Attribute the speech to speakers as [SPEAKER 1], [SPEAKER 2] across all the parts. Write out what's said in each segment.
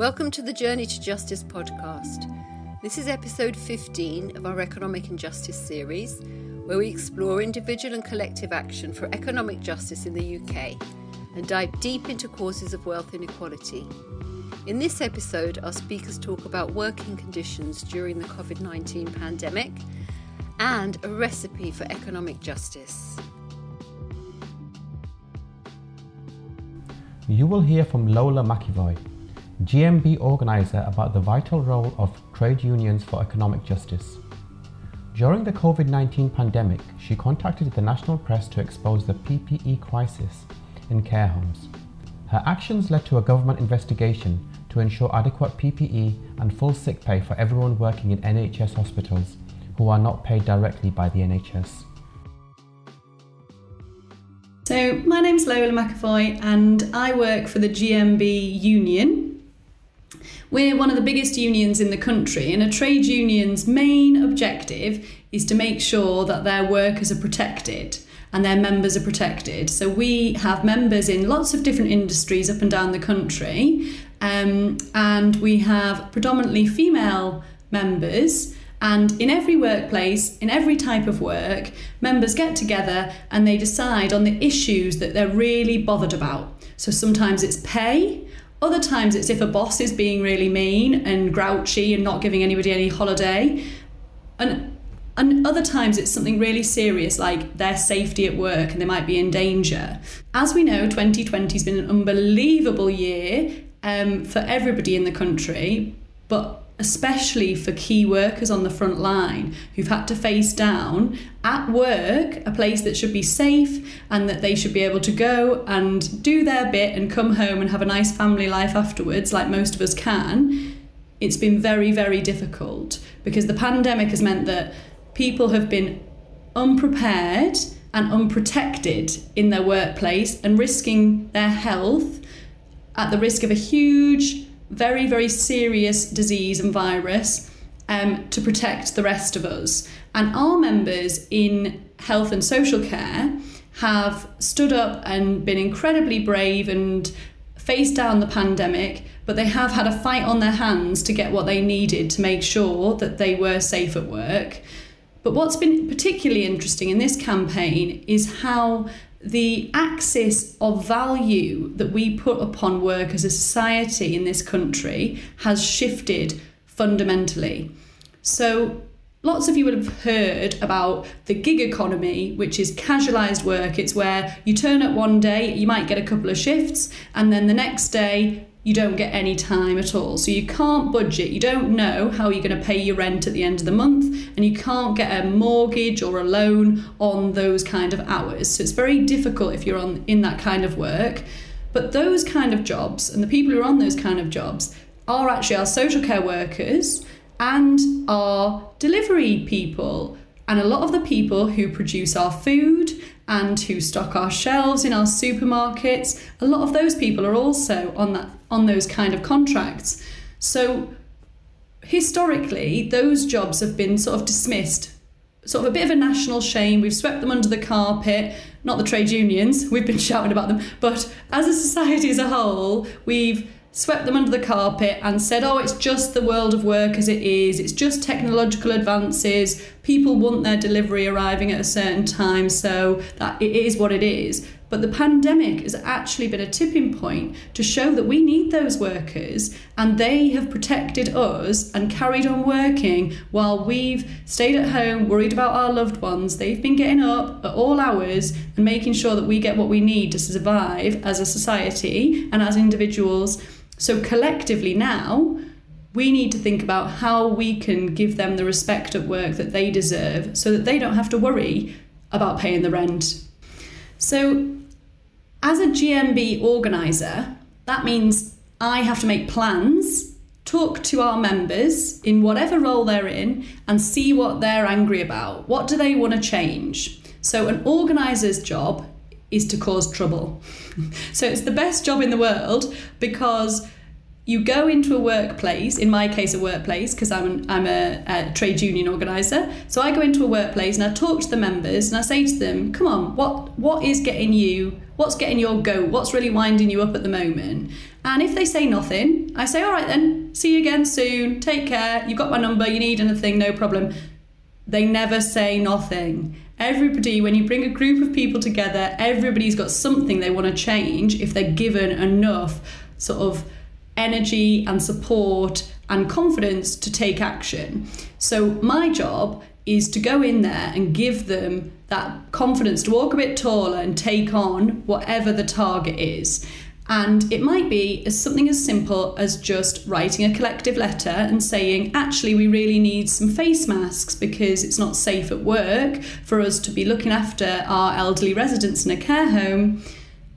[SPEAKER 1] Welcome to the Journey to Justice podcast. This is episode 15 of our Economic Injustice series, where we explore individual and collective action for economic justice in the UK and dive deep into causes of wealth inequality. In this episode, our speakers talk about working conditions during the COVID 19 pandemic and a recipe for economic justice.
[SPEAKER 2] You will hear from Lola McEvoy, GMB organiser about the vital role of trade unions for economic justice. During the COVID 19 pandemic, she contacted the national press to expose the PPE crisis in care homes. Her actions led to a government investigation to ensure adequate PPE and full sick pay for everyone working in NHS hospitals who are not paid directly by the NHS.
[SPEAKER 3] So, my name's Lola McEvoy, and I work for the GMB Union. We're one of the biggest unions in the country, and a trade union's main objective is to make sure that their workers are protected and their members are protected. So, we have members in lots of different industries up and down the country, um, and we have predominantly female members. And in every workplace, in every type of work, members get together and they decide on the issues that they're really bothered about. So sometimes it's pay, other times it's if a boss is being really mean and grouchy and not giving anybody any holiday. And and other times it's something really serious like their safety at work and they might be in danger. As we know, 2020 has been an unbelievable year um, for everybody in the country, but especially for key workers on the front line who've had to face down at work a place that should be safe and that they should be able to go and do their bit and come home and have a nice family life afterwards, like most of us can. It's been very, very difficult because the pandemic has meant that people have been unprepared and unprotected in their workplace and risking their health at the risk of a huge very, very serious disease and virus um, to protect the rest of us. And our members in health and social care have stood up and been incredibly brave and faced down the pandemic, but they have had a fight on their hands to get what they needed to make sure that they were safe at work. But what's been particularly interesting in this campaign is how the axis of value that we put upon work as a society in this country has shifted fundamentally. So, lots of you would have heard about the gig economy, which is casualized work. It's where you turn up one day, you might get a couple of shifts, and then the next day you don't get any time at all. So you can't budget, you don't know how you're going to pay your rent at the end of the month, and you can't get a mortgage or a loan on those kind of hours. So it's very difficult if you're on in that kind of work. But those kind of jobs and the people who are on those kind of jobs are actually our social care workers and our delivery people and a lot of the people who produce our food and who stock our shelves in our supermarkets, a lot of those people are also on that on those kind of contracts. So historically, those jobs have been sort of dismissed. Sort of a bit of a national shame. We've swept them under the carpet, not the trade unions, we've been shouting about them, but as a society as a whole, we've swept them under the carpet and said, oh, it's just the world of work as it is, it's just technological advances, people want their delivery arriving at a certain time, so that it is what it is. But the pandemic has actually been a tipping point to show that we need those workers and they have protected us and carried on working while we've stayed at home, worried about our loved ones. They've been getting up at all hours and making sure that we get what we need to survive as a society and as individuals so collectively now, we need to think about how we can give them the respect at work that they deserve so that they don't have to worry about paying the rent. So, as a GMB organiser, that means I have to make plans, talk to our members in whatever role they're in, and see what they're angry about. What do they want to change? So, an organiser's job is to cause trouble. so it's the best job in the world because you go into a workplace, in my case, a workplace, because I'm, I'm a, a, trade union organizer. So I go into a workplace and I talk to the members and I say to them, come on, what, what is getting you, what's getting your goat? What's really winding you up at the moment? And if they say nothing, I say, all right then, see you again soon, take care, you've got my number, you need anything, no problem. They never say nothing. Everybody, when you bring a group of people together, everybody's got something they want to change if they're given enough sort of energy and support and confidence to take action. So, my job is to go in there and give them that confidence to walk a bit taller and take on whatever the target is. And it might be as something as simple as just writing a collective letter and saying, actually, we really need some face masks because it's not safe at work for us to be looking after our elderly residents in a care home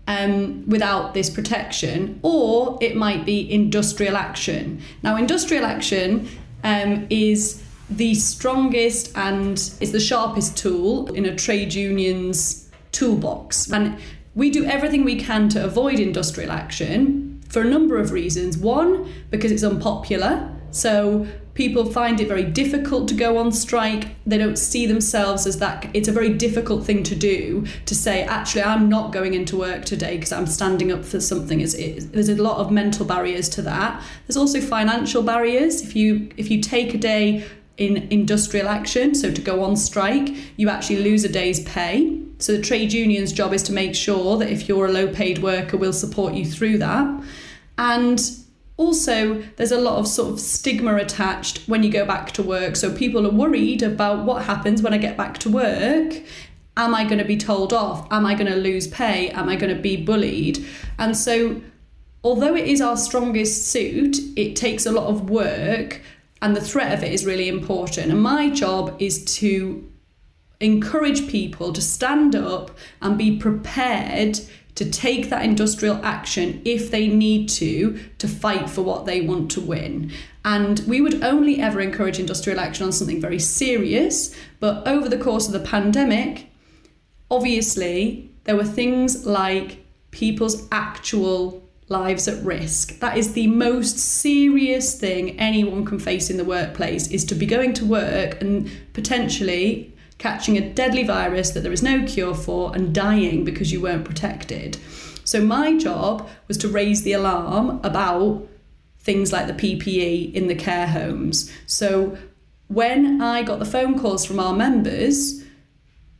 [SPEAKER 3] um, without this protection, or it might be industrial action. Now, industrial action um, is the strongest and is the sharpest tool in a trade union's toolbox. And we do everything we can to avoid industrial action for a number of reasons. One, because it's unpopular. So people find it very difficult to go on strike. They don't see themselves as that. It's a very difficult thing to do to say, actually, I'm not going into work today because I'm standing up for something. there's a lot of mental barriers to that. There's also financial barriers. If you if you take a day in industrial action, so to go on strike, you actually lose a day's pay. So the trade union's job is to make sure that if you're a low paid worker, we'll support you through that. And also, there's a lot of sort of stigma attached when you go back to work. So people are worried about what happens when I get back to work. Am I going to be told off? Am I going to lose pay? Am I going to be bullied? And so, although it is our strongest suit, it takes a lot of work and the threat of it is really important. And my job is to encourage people to stand up and be prepared to take that industrial action if they need to to fight for what they want to win. And we would only ever encourage industrial action on something very serious. But over the course of the pandemic, obviously, there were things like people's actual lives at risk. That is the most serious thing anyone can face in the workplace is to be going to work and potentially catching a deadly virus that there is no cure for and dying because you weren't protected. So my job was to raise the alarm about things like the PPE in the care homes. So when I got the phone calls from our members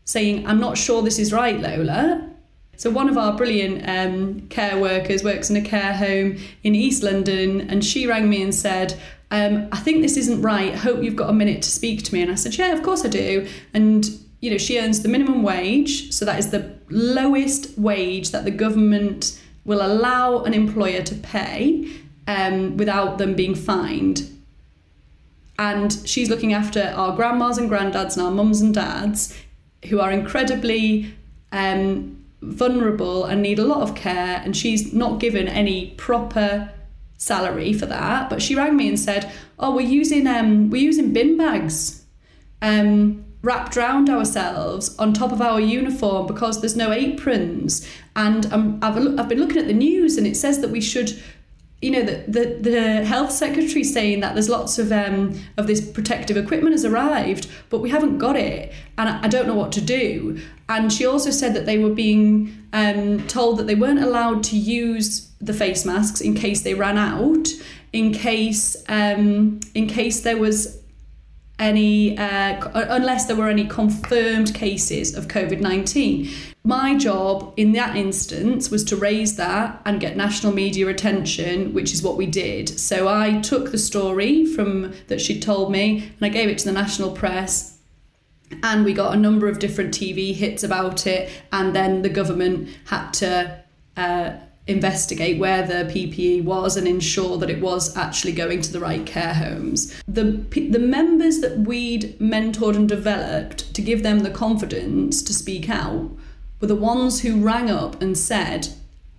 [SPEAKER 3] saying, I'm not sure this is right, Lola. So one of our brilliant um, care workers works in a care home in East London, and she rang me and said, um, I think this isn't right. Hope you've got a minute to speak to me. And I said, Yeah, of course I do. And you know, she earns the minimum wage, so that is the lowest wage that the government will allow an employer to pay um, without them being fined. And she's looking after our grandmas and granddads and our mums and dads who are incredibly um, vulnerable and need a lot of care, and she's not given any proper salary for that. But she rang me and said, "Oh, we're using um, we're using bin bags, um, wrapped around ourselves on top of our uniform because there's no aprons." And um, I've I've been looking at the news and it says that we should. You know the, the the health secretary saying that there's lots of um of this protective equipment has arrived, but we haven't got it, and I, don't know what to do. And she also said that they were being um, told that they weren't allowed to use the face masks in case they ran out, in case um, in case there was any uh, unless there were any confirmed cases of COVID nineteen. My job in that instance was to raise that and get national media attention, which is what we did. So I took the story from that she'd told me and I gave it to the national press and we got a number of different TV hits about it, and then the government had to uh, investigate where the PPE was and ensure that it was actually going to the right care homes. The the members that we'd mentored and developed to give them the confidence to speak out were the ones who rang up and said,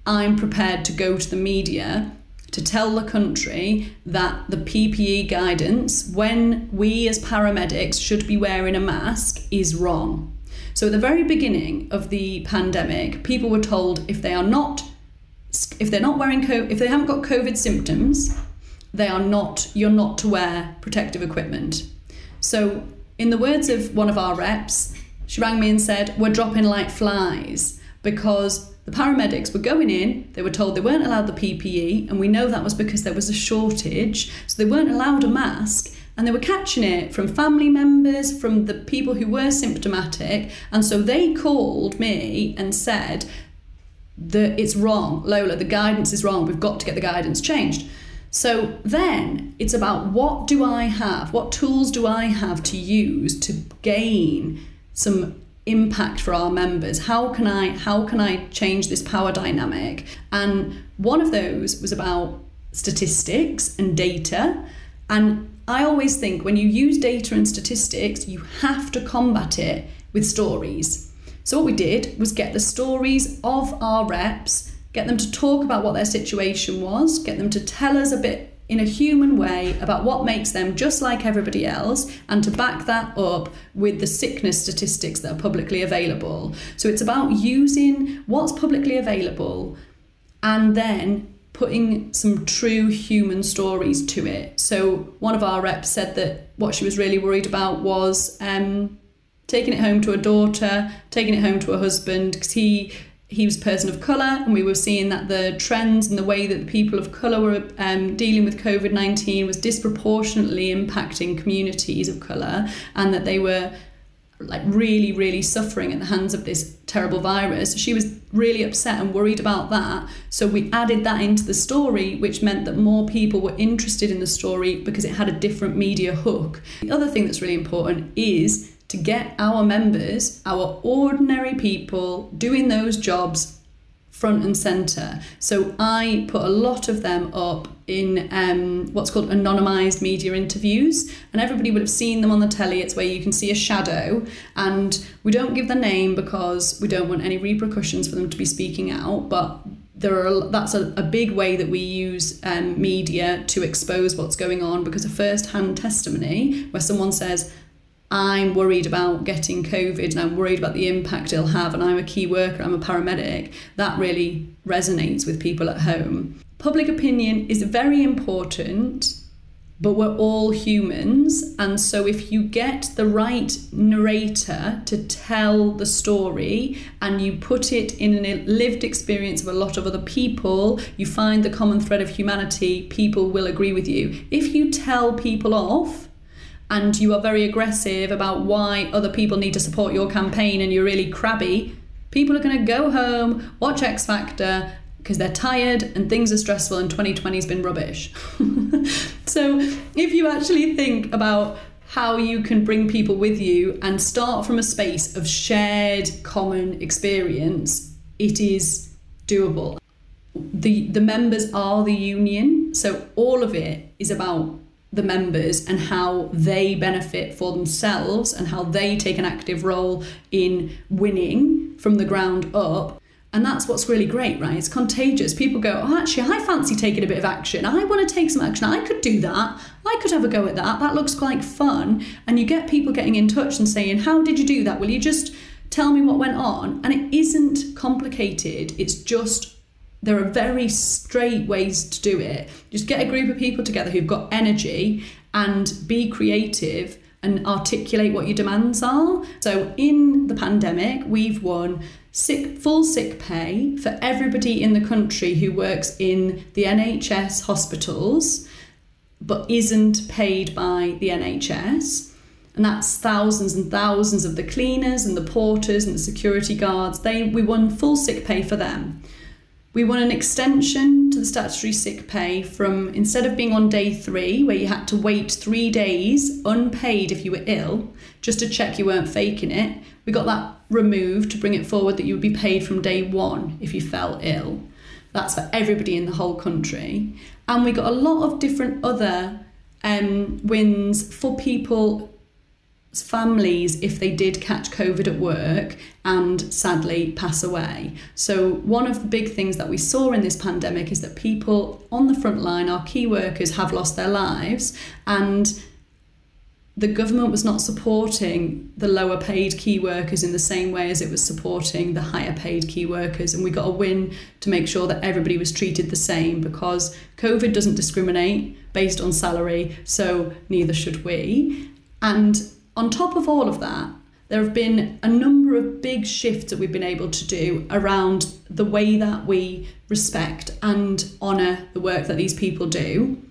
[SPEAKER 3] "I'm prepared to go to the media." To tell the country that the PPE guidance, when we as paramedics should be wearing a mask, is wrong. So, at the very beginning of the pandemic, people were told if they are not if they're not wearing if they haven't got COVID symptoms, they are not, you're not to wear protective equipment. So, in the words of one of our reps, she rang me and said, We're dropping like flies because the paramedics were going in, they were told they weren't allowed the PPE, and we know that was because there was a shortage, so they weren't allowed a mask. And they were catching it from family members, from the people who were symptomatic. And so they called me and said that it's wrong. Lola, the guidance is wrong. We've got to get the guidance changed. So then it's about what do I have? What tools do I have to use to gain some impact for our members how can i how can i change this power dynamic and one of those was about statistics and data and i always think when you use data and statistics you have to combat it with stories so what we did was get the stories of our reps get them to talk about what their situation was get them to tell us a bit in a human way about what makes them just like everybody else and to back that up with the sickness statistics that are publicly available. So it's about using what's publicly available and then putting some true human stories to it. So one of our reps said that what she was really worried about was um, taking it home to a daughter, taking it home to a husband, because he he was a person of colour, and we were seeing that the trends and the way that the people of colour were um, dealing with COVID 19 was disproportionately impacting communities of colour, and that they were like really, really suffering at the hands of this terrible virus. She was really upset and worried about that. So we added that into the story, which meant that more people were interested in the story because it had a different media hook. The other thing that's really important is to get our members, our ordinary people doing those jobs front and center. So I put a lot of them up in um, what's called anonymized media interviews, and everybody would have seen them on the telly. It's where you can see a shadow, and we don't give the name because we don't want any repercussions for them to be speaking out, but there are that's a, a big way that we use um, media to expose what's going on because a first-hand testimony where someone says I'm worried about getting COVID and I'm worried about the impact it'll have, and I'm a key worker, I'm a paramedic, that really resonates with people at home. Public opinion is very important, but we're all humans. And so if you get the right narrator to tell the story and you put it in a lived experience of a lot of other people, you find the common thread of humanity, people will agree with you. If you tell people off, and you are very aggressive about why other people need to support your campaign and you're really crabby, people are going to go home, watch X Factor because they're tired and things are stressful and 2020 has been rubbish. so if you actually think about how you can bring people with you and start from a space of shared common experience, it is doable. The the members are the union, so all of it is about the members and how they benefit for themselves and how they take an active role in winning from the ground up. And that's what's really great, right? It's contagious. People go, oh, actually, I fancy taking a bit of action. I want to take some action. I could do that. I could have a go at that. That looks quite fun. And you get people getting in touch and saying, how did you do that? Will you just tell me what went on? And it isn't complicated. It's just there are very straight ways to do it. Just get a group of people together who've got energy and be creative and articulate what your demands are. So in the pandemic, we've won sick, full sick pay for everybody in the country who works in the NHS hospitals but isn't paid by the NHS. And that's thousands and thousands of the cleaners and the porters and the security guards. They we won full sick pay for them. We want an extension to the statutory sick pay from instead of being on day three, where you had to wait three days unpaid if you were ill, just to check you weren't faking it, we got that removed to bring it forward that you would be paid from day one if you fell ill. That's for everybody in the whole country. And we got a lot of different other um, wins for people families if they did catch COVID at work and sadly pass away. So, one of the big things that we saw in this pandemic is that people on the front line, our key workers, have lost their lives. And the government was not supporting the lower paid key workers in the same way as it was supporting the higher paid key workers. And we got a win to make sure that everybody was treated the same because COVID doesn't discriminate based on salary, so neither should we. And on top of all of that, there have been a number of big shifts that we've been able to do around the way that we respect and honour the work that these people do.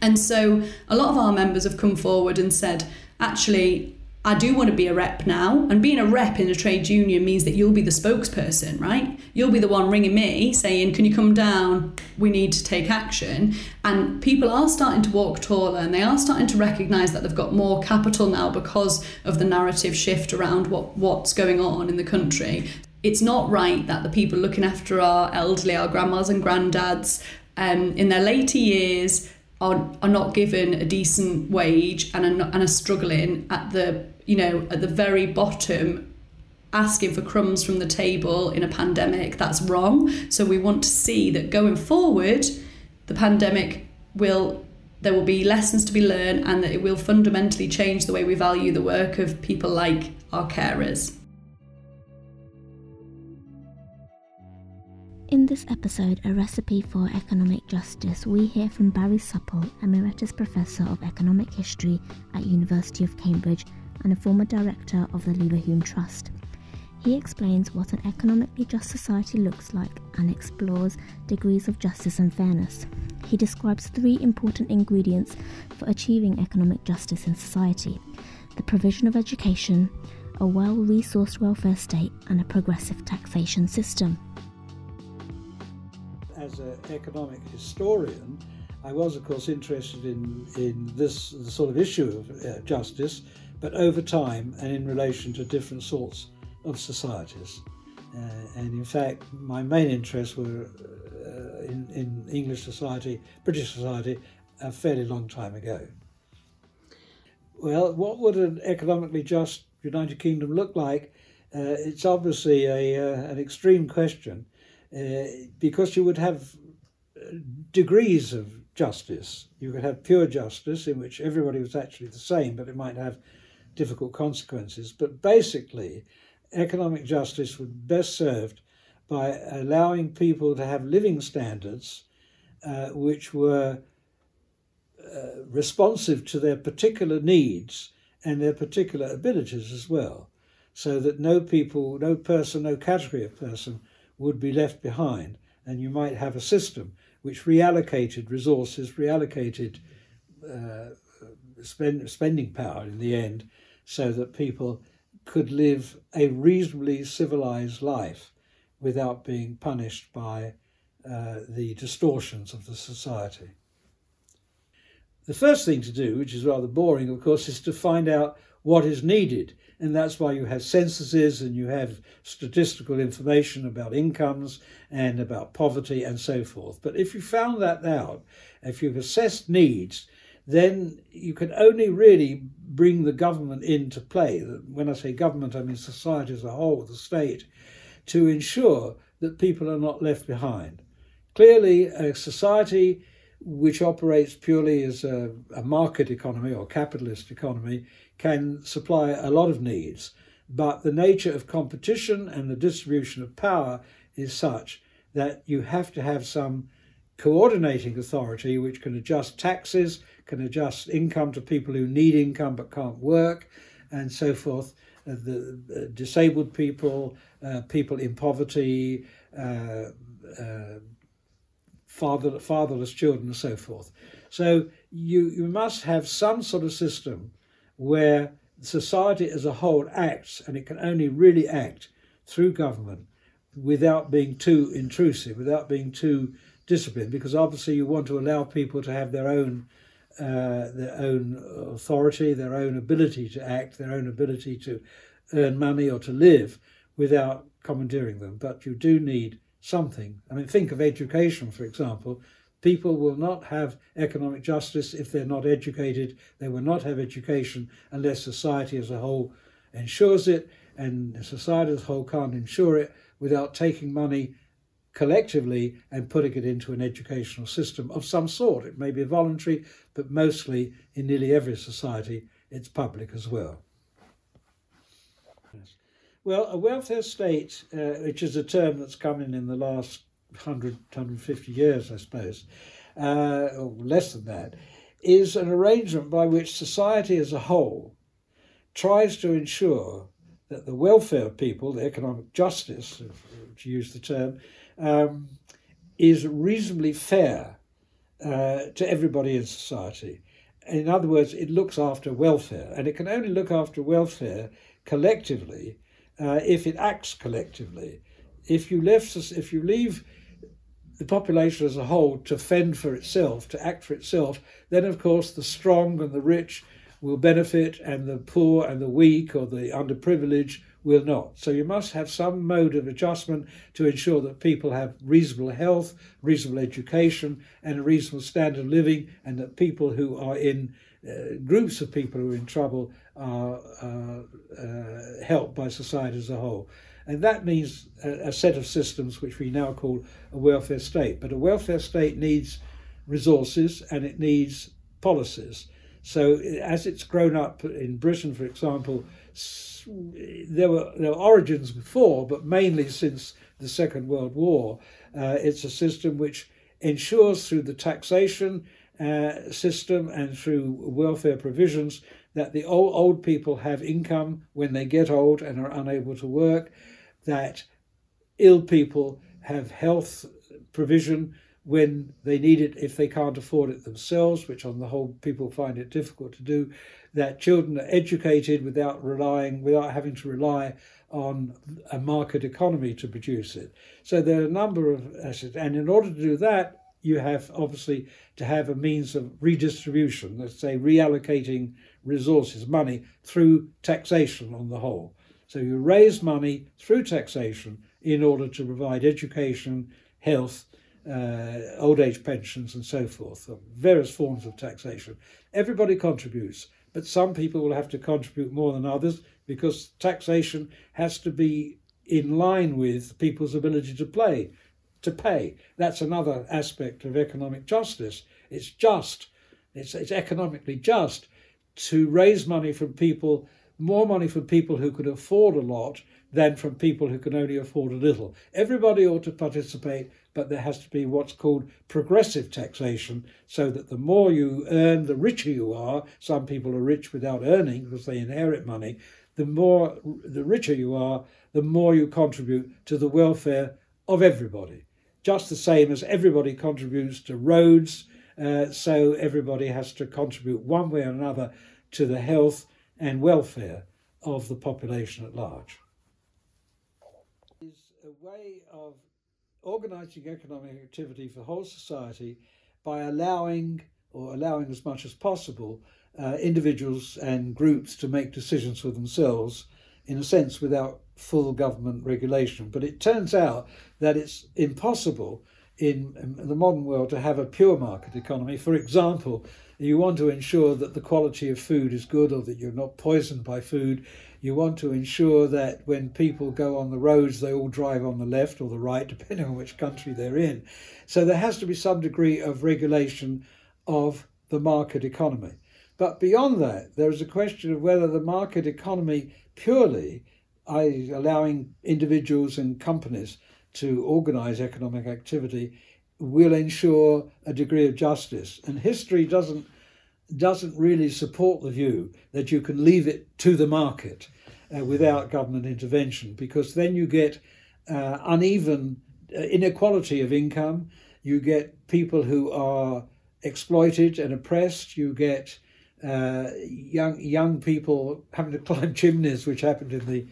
[SPEAKER 3] And so a lot of our members have come forward and said, actually, I do want to be a rep now. And being a rep in a trade union means that you'll be the spokesperson, right? You'll be the one ringing me saying, Can you come down? We need to take action. And people are starting to walk taller and they are starting to recognize that they've got more capital now because of the narrative shift around what, what's going on in the country. It's not right that the people looking after our elderly, our grandmas and granddads, um, in their later years, are, are not given a decent wage and are, not, and are struggling at the you know at the very bottom asking for crumbs from the table in a pandemic that's wrong. So we want to see that going forward the pandemic will there will be lessons to be learned and that it will fundamentally change the way we value the work of people like our carers
[SPEAKER 4] In this episode, A Recipe for Economic Justice, we hear from Barry Supple, Emeritus Professor of Economic History at University of Cambridge and a former director of the Leverhulme Trust. He explains what an economically just society looks like and explores degrees of justice and fairness. He describes three important ingredients for achieving economic justice in society the provision of education, a well resourced welfare state, and a progressive taxation system
[SPEAKER 5] as an economic historian, I was, of course, interested in, in this sort of issue of uh, justice, but over time and in relation to different sorts of societies. Uh, and in fact, my main interests were uh, in, in English society, British society, a fairly long time ago. Well, what would an economically just United Kingdom look like? Uh, it's obviously a, uh, an extreme question uh, because you would have uh, degrees of justice. You could have pure justice, in which everybody was actually the same, but it might have difficult consequences. But basically, economic justice would best served by allowing people to have living standards uh, which were uh, responsive to their particular needs and their particular abilities as well, so that no people, no person, no category of person would be left behind, and you might have a system which reallocated resources, reallocated uh, spend, spending power in the end, so that people could live a reasonably civilized life without being punished by uh, the distortions of the society. The first thing to do, which is rather boring, of course, is to find out what is needed and that's why you have censuses and you have statistical information about incomes and about poverty and so forth. But if you found that out, if you've assessed needs, then you can only really bring the government into play. When I say government, I mean society as a whole, the state, to ensure that people are not left behind. Clearly, a society which operates purely as a, a market economy or capitalist economy can supply a lot of needs, but the nature of competition and the distribution of power is such that you have to have some coordinating authority which can adjust taxes, can adjust income to people who need income but can't work, and so forth. Uh, the disabled people, uh, people in poverty, uh, uh, father, fatherless children, and so forth. So you, you must have some sort of system where society as a whole acts, and it can only really act through government without being too intrusive, without being too disciplined, because obviously you want to allow people to have their own uh, their own authority, their own ability to act, their own ability to earn money or to live without commandeering them. But you do need something. I mean, think of education, for example. People will not have economic justice if they're not educated. They will not have education unless society as a whole ensures it, and society as a whole can't ensure it without taking money collectively and putting it into an educational system of some sort. It may be voluntary, but mostly in nearly every society, it's public as well. Well, a welfare state, uh, which is a term that's come in in the last 100, 150 years, I suppose, uh, or less than that, is an arrangement by which society as a whole tries to ensure that the welfare of people, the economic justice, to use the term, um, is reasonably fair uh, to everybody in society. In other words, it looks after welfare, and it can only look after welfare collectively uh, if it acts collectively. If you left, if you leave the population as a whole to fend for itself, to act for itself, then of course the strong and the rich will benefit, and the poor and the weak or the underprivileged will not. So you must have some mode of adjustment to ensure that people have reasonable health, reasonable education, and a reasonable standard of living, and that people who are in uh, groups of people who are in trouble are uh, uh, helped by society as a whole. And that means a, a, set of systems which we now call a welfare state. But a welfare state needs resources and it needs policies. So as it's grown up in Britain, for example, there were there were origins before, but mainly since the Second World War. Uh, it's a system which ensures through the taxation uh, system and through welfare provisions that the old, old people have income when they get old and are unable to work, that ill people have health provision when they need it if they can't afford it themselves, which on the whole people find it difficult to do, that children are educated without relying, without having to rely on a market economy to produce it. So there are a number of assets, and in order to do that, you have obviously to have a means of redistribution, let's say reallocating resources, money, through taxation on the whole. So you raise money through taxation in order to provide education, health, uh, old age pensions, and so forth, various forms of taxation. Everybody contributes, but some people will have to contribute more than others because taxation has to be in line with people's ability to play, to pay. That's another aspect of economic justice. It's just, it's, it's economically just to raise money from people, more money from people who can afford a lot than from people who can only afford a little. Everybody ought to participate, but there has to be what's called progressive taxation, so that the more you earn, the richer you are. Some people are rich without earning because they inherit money. The more, the richer you are, the more you contribute to the welfare of everybody. Just the same as everybody contributes to roads, uh, so everybody has to contribute one way or another to the health and welfare of the population at large. Is a way of organising economic activity for whole society by allowing or allowing as much as possible uh, individuals and groups to make decisions for themselves in a sense without full government regulation. But it turns out that it's impossible in, in the modern world to have a pure market economy. For example, you want to ensure that the quality of food is good or that you're not poisoned by food. You want to ensure that when people go on the roads, they all drive on the left or the right, depending on which country they're in. So there has to be some degree of regulation of the market economy. But beyond that, there is a question of whether the market economy purely, i.e., allowing individuals and companies to organize economic activity will ensure a degree of justice. And history doesn't doesn't really support the view that you can leave it to the market uh, without government intervention, because then you get uh, uneven uh, inequality of income. You get people who are exploited and oppressed. You get uh, young young people having to climb chimneys, which happened in the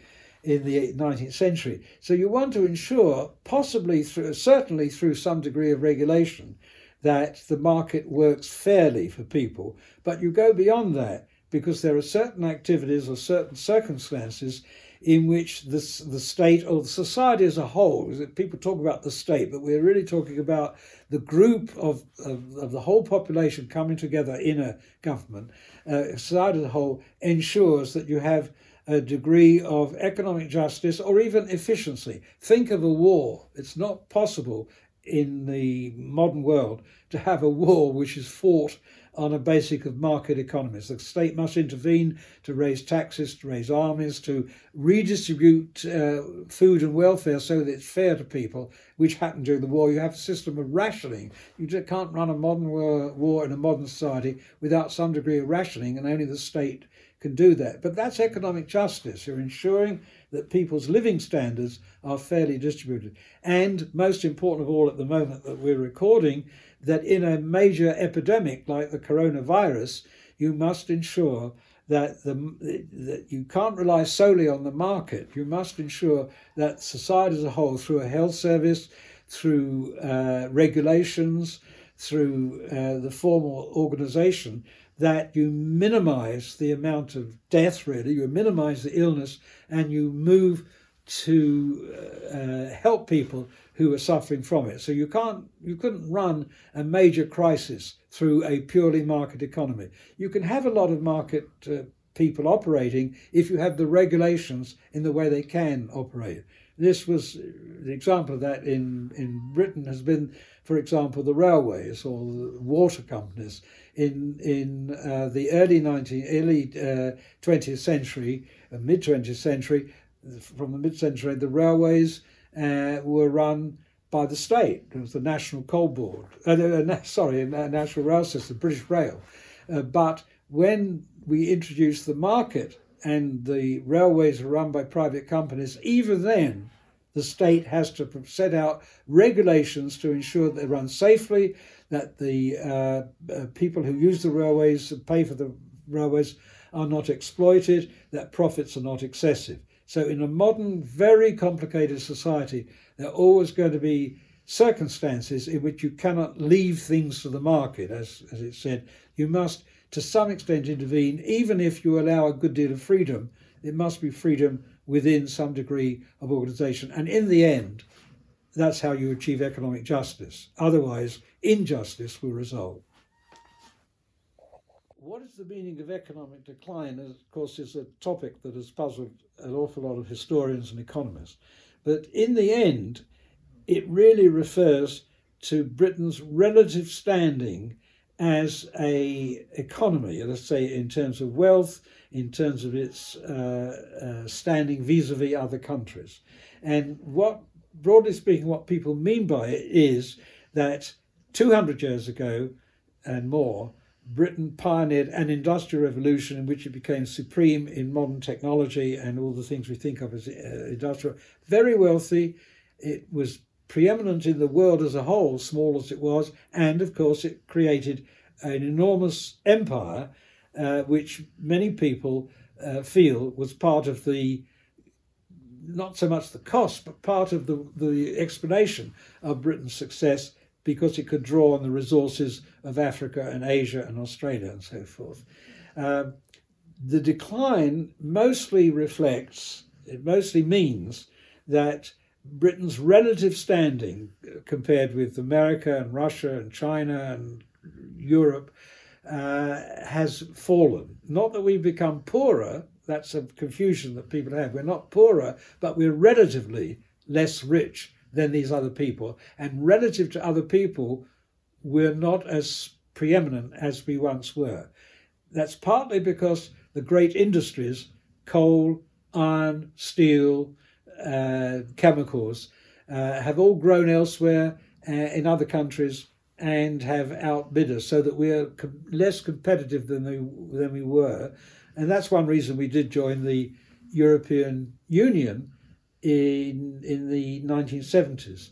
[SPEAKER 5] in the 19th century. So you want to ensure, possibly through, certainly through some degree of regulation, that the market works fairly for people. But you go beyond that because there are certain activities or certain circumstances in which the, the state or the society as a whole, people talk about the state, but we're really talking about the group of, of, of the whole population coming together in a government, uh, society as a whole ensures that you have a degree of economic justice or even efficiency. Think of a war. It's not possible in the modern world to have a war which is fought on a basic of market economies. The state must intervene to raise taxes, to raise armies, to redistribute uh, food and welfare so that it's fair to people, which happened during the war. You have a system of rationing. You can't run a modern war in a modern society without some degree of rationing, and only the state can do that. But that's economic justice. You're ensuring that people's living standards are fairly distributed. And most important of all, at the moment that we're recording, that in a major epidemic like the coronavirus, you must ensure that the that you can't rely solely on the market. You must ensure that society as a whole, through a health service, through uh, regulations, through uh, the formal organisation, that you minimise the amount of death. Really, you minimise the illness, and you move to uh, help people who are suffering from it. So you can't, you couldn't run a major crisis through a purely market economy. You can have a lot of market uh, people operating if you have the regulations in the way they can operate. This was the example of that in, in Britain has been, for example, the railways or the water companies. In in uh, the early 19, early uh, 20th century, uh, mid 20th century, from the mid century, the railways uh, were run by the state. It was the National Coal Board, uh, uh sorry, National Rail System, British Rail. Uh, but when we introduced the market and the railways are run by private companies, even then the state has to set out regulations to ensure that they run safely, that the uh, uh, people who use the railways and pay for the railways are not exploited, that profits are not excessive. So, in a modern, very complicated society, there are always going to be circumstances in which you cannot leave things to the market, as, as it said. You must, to some extent, intervene, even if you allow a good deal of freedom. It must be freedom within some degree of organisation. And in the end, that's how you achieve economic justice. Otherwise, injustice will result what is the meaning of economic decline? Of course, is a topic that has puzzled an awful lot of historians and economists. But in the end, it really refers to Britain's relative standing as a economy, let's say in terms of wealth, in terms of its uh, uh, standing vis-a-vis other countries. And what, broadly speaking, what people mean by it is that 200 years ago and more, Britain pioneered an industrial revolution in which it became supreme in modern technology and all the things we think of as uh, industrial. Very wealthy. It was preeminent in the world as a whole, small as it was, and of course it created an enormous empire, uh, which many people uh, feel was part of the not so much the cost, but part of the, the explanation of Britain's success because it could draw on the resources of Africa and Asia and Australia and so forth. Uh, the decline mostly reflects, it mostly means that Britain's relative standing compared with America and Russia and China and Europe uh, has fallen. Not that we've become poorer, that's a confusion that people have. We're not poorer, but we're relatively less rich than these other people. And relative to other people, we're not as preeminent as we once were. That's partly because the great industries, coal, iron, steel, uh, chemicals, uh, have all grown elsewhere uh, in other countries and have outbid us, so that we are com- less competitive than, we, than we were. And that's one reason we did join the European Union in in the 1970s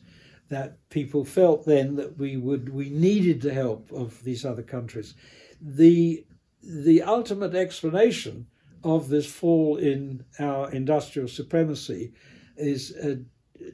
[SPEAKER 5] that people felt then that we would we needed the help of these other countries the the ultimate explanation of this fall in our industrial supremacy is uh,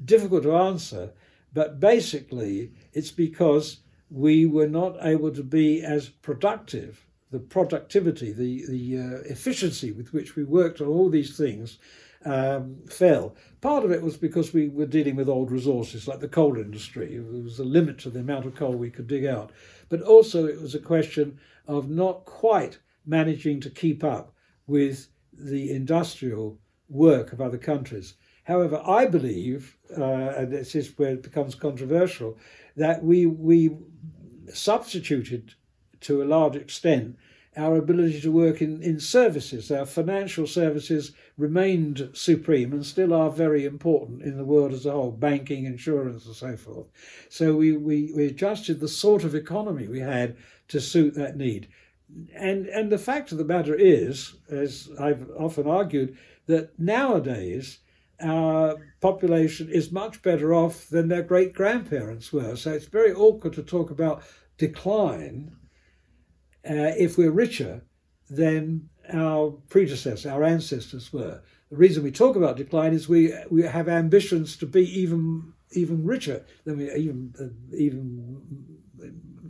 [SPEAKER 5] difficult to answer but basically it's because we were not able to be as productive the productivity the the uh, efficiency with which we worked on all these things um, fell. Part of it was because we were dealing with old resources like the coal industry. There was a limit to the amount of coal we could dig out. But also, it was a question of not quite managing to keep up with the industrial work of other countries. However, I believe, uh, and this is where it becomes controversial, that we we substituted to a large extent our ability to work in, in services. Our financial services remained supreme and still are very important in the world as a whole, banking, insurance, and so forth. So we, we, we adjusted the sort of economy we had to suit that need. And, and the fact of the matter is, as I've often argued, that nowadays our population is much better off than their great grandparents were. So it's very awkward to talk about decline uh, if we're richer than our predecessors, our ancestors were. The reason we talk about decline is we we have ambitions to be even even richer than we even uh, even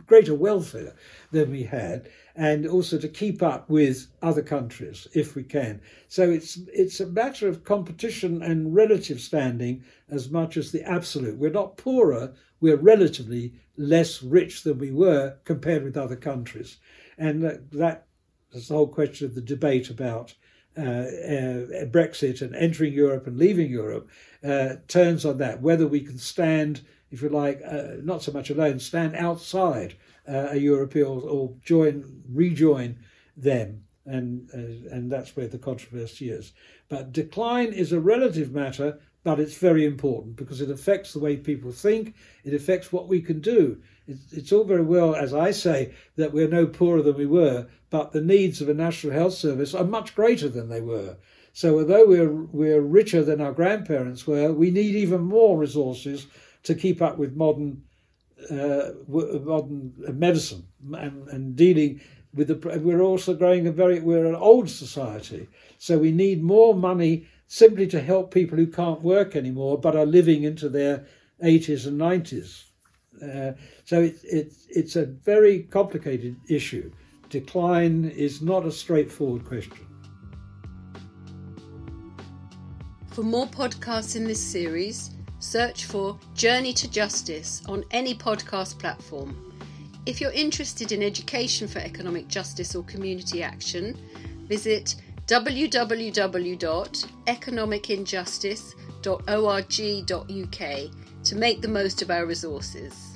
[SPEAKER 5] greater welfare than we had, and also to keep up with other countries if we can. So it's it's a matter of competition and relative standing as much as the absolute. We're not poorer; we're relatively less rich than we were compared with other countries, and that, that is the whole question of the debate about. Uh, uh, Brexit and entering Europe and leaving Europe uh, turns on that whether we can stand if you like, uh, not so much alone, stand outside uh, a European or, join, rejoin them. And, uh, and that's where the controversy is. But decline is a relative matter, but it's very important because it affects the way people think, it affects what we can do. It's, it's all very well, as I say, that we're no poorer than we were, but the needs of a national health service are much greater than they were. So although we're we're richer than our grandparents were, we need even more resources to keep up with modern uh, modern medicine and, and dealing with the. We're also growing a very we're an old society, so we need more money simply to help people who can't work anymore but are living into their 80s and 90s. Uh, so it, it, it's a very complicated issue. Decline is not a straightforward question.
[SPEAKER 1] For more podcasts in this series, search for Journey to Justice on any podcast platform. If you're interested in education for economic justice or community action, visit www.economicinjustice.org.uk to make the most of our resources.